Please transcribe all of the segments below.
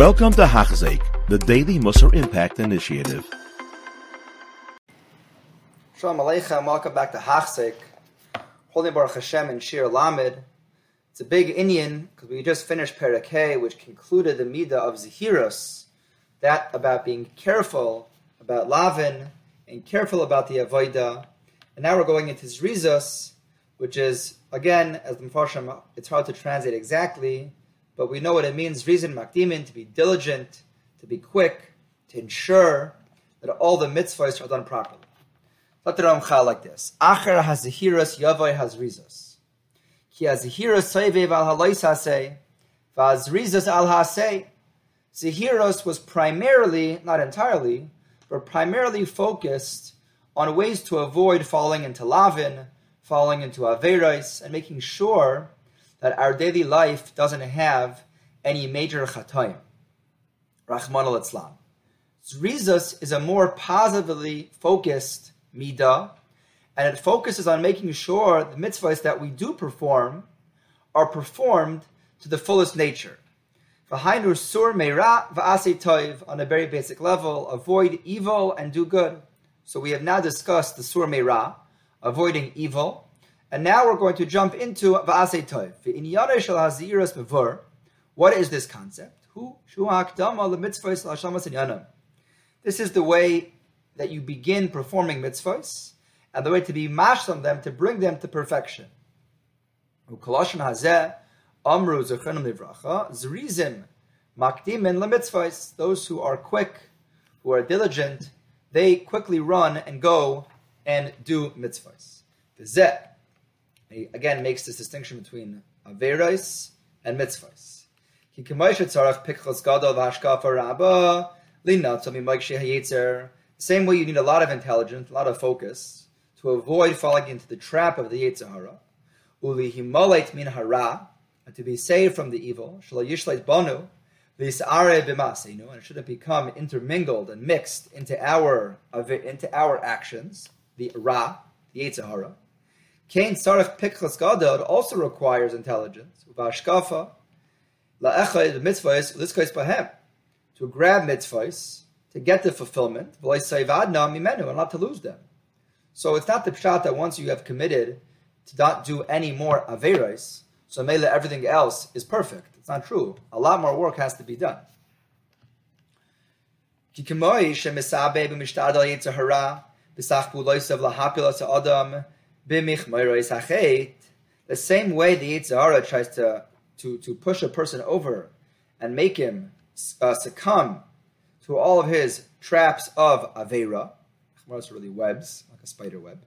Welcome to Hachzik, the Daily Musar Impact Initiative. Shalom Aleichem, welcome back to Hachzik, Holy Baruch Hashem and Shir Lamed. It's a big inyan because we just finished Parakeh, which concluded the Midah of Zahiros, that about being careful about Lavin and careful about the Avoida. And now we're going into Zrizos, which is, again, as the Mepharshim, it's hard to translate exactly, but we know what it means, zrizin makdimin, to be diligent, to be quick, to ensure that all the mitzvahs are done properly. Let the Ramchal like this. Acher hazihiras yavoy hazrizos. Ki hazihiras soivev al halois hasei, vazrizos al hasei. Zahiros was primarily, not entirely, but primarily focused on ways to avoid falling into lavin, falling into averos, and making sure that our daily life doesn't have any major chatayim. Rachmana litzlan. Zrizos is a more positively focused midah, and it focuses on making sure the mitzvahs that we do perform are performed to the fullest nature. V'hainu sur meira v'asei toiv on a very basic level, avoid evil and do good. So we have now discussed the sur meira, avoiding evil, and now we're going to jump into. What is this concept? Who This is the way that you begin performing mitzvahs, and the way to be mashed on them to bring them to perfection. amru makdimin Those who are quick, who are diligent, they quickly run and go and do mitzvahs. He again makes this distinction between Averais and Mitzvahs. He Same way you need a lot of intelligence, a lot of focus to avoid falling into the trap of the Yetzer Hara. Uli himolet min hara, and to be saved from the evil. Shala yishleit banu, v'isare b'masinu, and it shouldn't become intermingled and mixed into our into our actions. The ra, the Yetzer Hara. Kain Sarach Pikchas Gadol also requires intelligence. Uvashkafa la'echad mitzvahs liskais bahem to grab mitzvahs to get the fulfillment. Mimenu and not to lose them. So it's not the pshat that once you have committed to not do any more averos, so mele everything else is perfect. It's not true. A lot more work has to be done. Kikimoi shemisabe yitzahara b'sach buloisav lahapilas adam the same way the Yitzhara tries to, to, to push a person over and make him uh, succumb to all of his traps of Avera, it's really webs, like a spider web.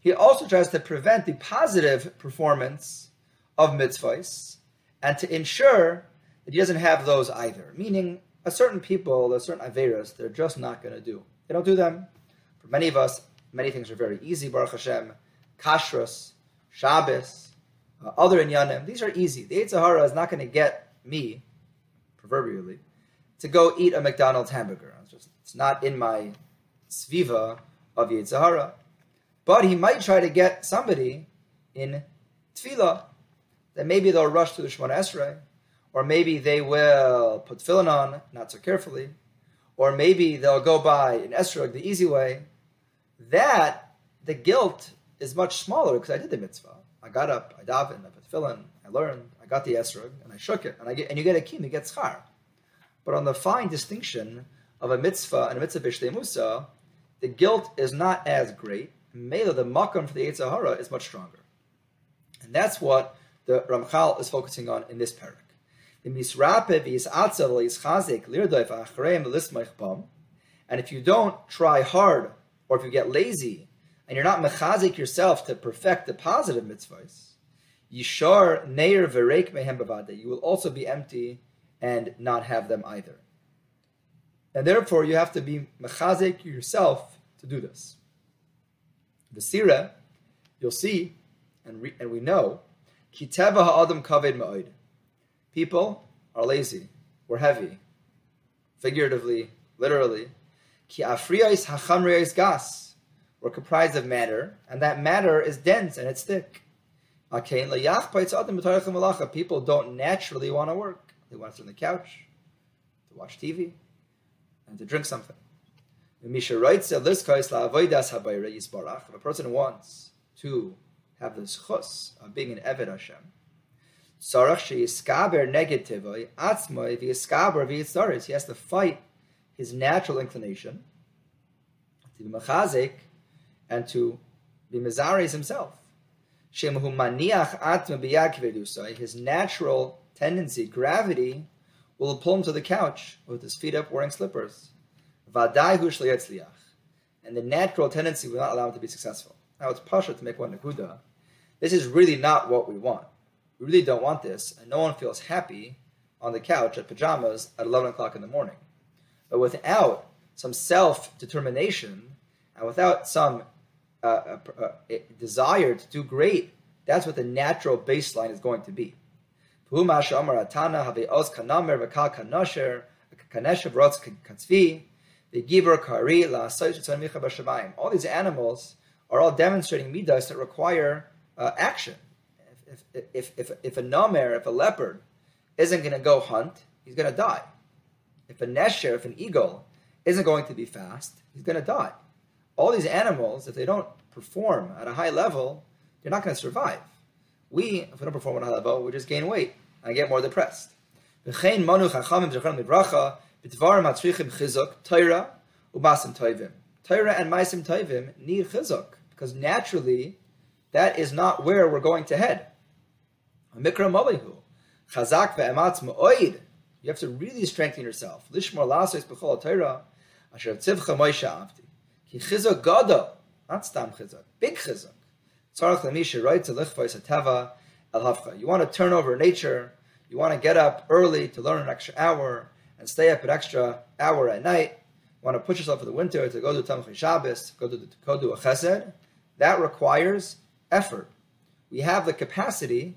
He also tries to prevent the positive performance of mitzvahs and to ensure that he doesn't have those either. Meaning, a certain people, a certain averas, they're just not going to do. They don't do them. For many of us, many things are very easy. Baruch Hashem, kashrus, Shabbos, uh, other inyanim. These are easy. The Eitzahara is not going to get me, proverbially, to go eat a McDonald's hamburger. It's, just, it's not in my sviva of Yitzhahara. But he might try to get somebody in tefillah that maybe they'll rush to the Shemona Esrei or maybe they will put tefillin on not so carefully, or maybe they'll go by an esrog the easy way. That the guilt is much smaller because I did the mitzvah. I got up, I davened, I put tefillin, I learned, I got the esrog, and I shook it, and I get, and you get a kim, you get schar. But on the fine distinction of a mitzvah and a mitzvah b'shtei musa, the guilt is not as great. Mela, the makam for the Yitzhahara is much stronger. And that's what the Ramchal is focusing on in this parak. And if you don't try hard, or if you get lazy, and you're not mechazik yourself to perfect the positive mitzvahs, yishar neir mehem you will also be empty and not have them either. And therefore, you have to be mechazik yourself to do this. The sira, you'll see, and, re, and we know, kiteva ha'adam kaved ma'od People are lazy. We're heavy. Figuratively, literally. Ki afriyais hachamriyais gas. We're comprised of matter, and that matter is dense and it's thick. People don't naturally want to work. They want to sit on the couch, to watch TV, and to drink something. If a person wants to have the chus of being an Eved Hashem, he has to fight his natural inclination to be machazik and to be mizares himself. His natural tendency, gravity, will pull him to the couch with his feet up wearing slippers. And the natural tendency will not allow him to be successful. Now it's pasha to make one nakuda. This is really not what we want. We really don't want this, and no one feels happy on the couch at pajamas at 11 o'clock in the morning. But without some self determination and without some uh, uh, uh, desire to do great, that's what the natural baseline is going to be. All these animals are all demonstrating midas that require uh, action. If, if, if, if, a namer, if a leopard, isn't going to go hunt, he's going to die. If a nesher, if an eagle, isn't going to be fast, he's going to die. All these animals, if they don't perform at a high level, they're not going to survive. We, if we don't perform at a high level, we just gain weight and get more depressed. Torah and Maisim Toivim need chizuk because naturally that is not where we're going to head. Mikra Malihu, Chazak ve'ematz mu'oid. You have to really strengthen yourself. Lishmor lasos b'chol Torah asher tzivcha Moshe avti. Ki chizuk gado, not stam chizuk, big chizuk. Tzarach lemisha right to lichvois hateva el hafcha. You want to turn over nature. You want to get up early to learn an extra hour and stay up an extra hour at night You want to push yourself for the winter to go to Tamchei Shabbos, go to, the, go to a that requires effort. We have the capacity,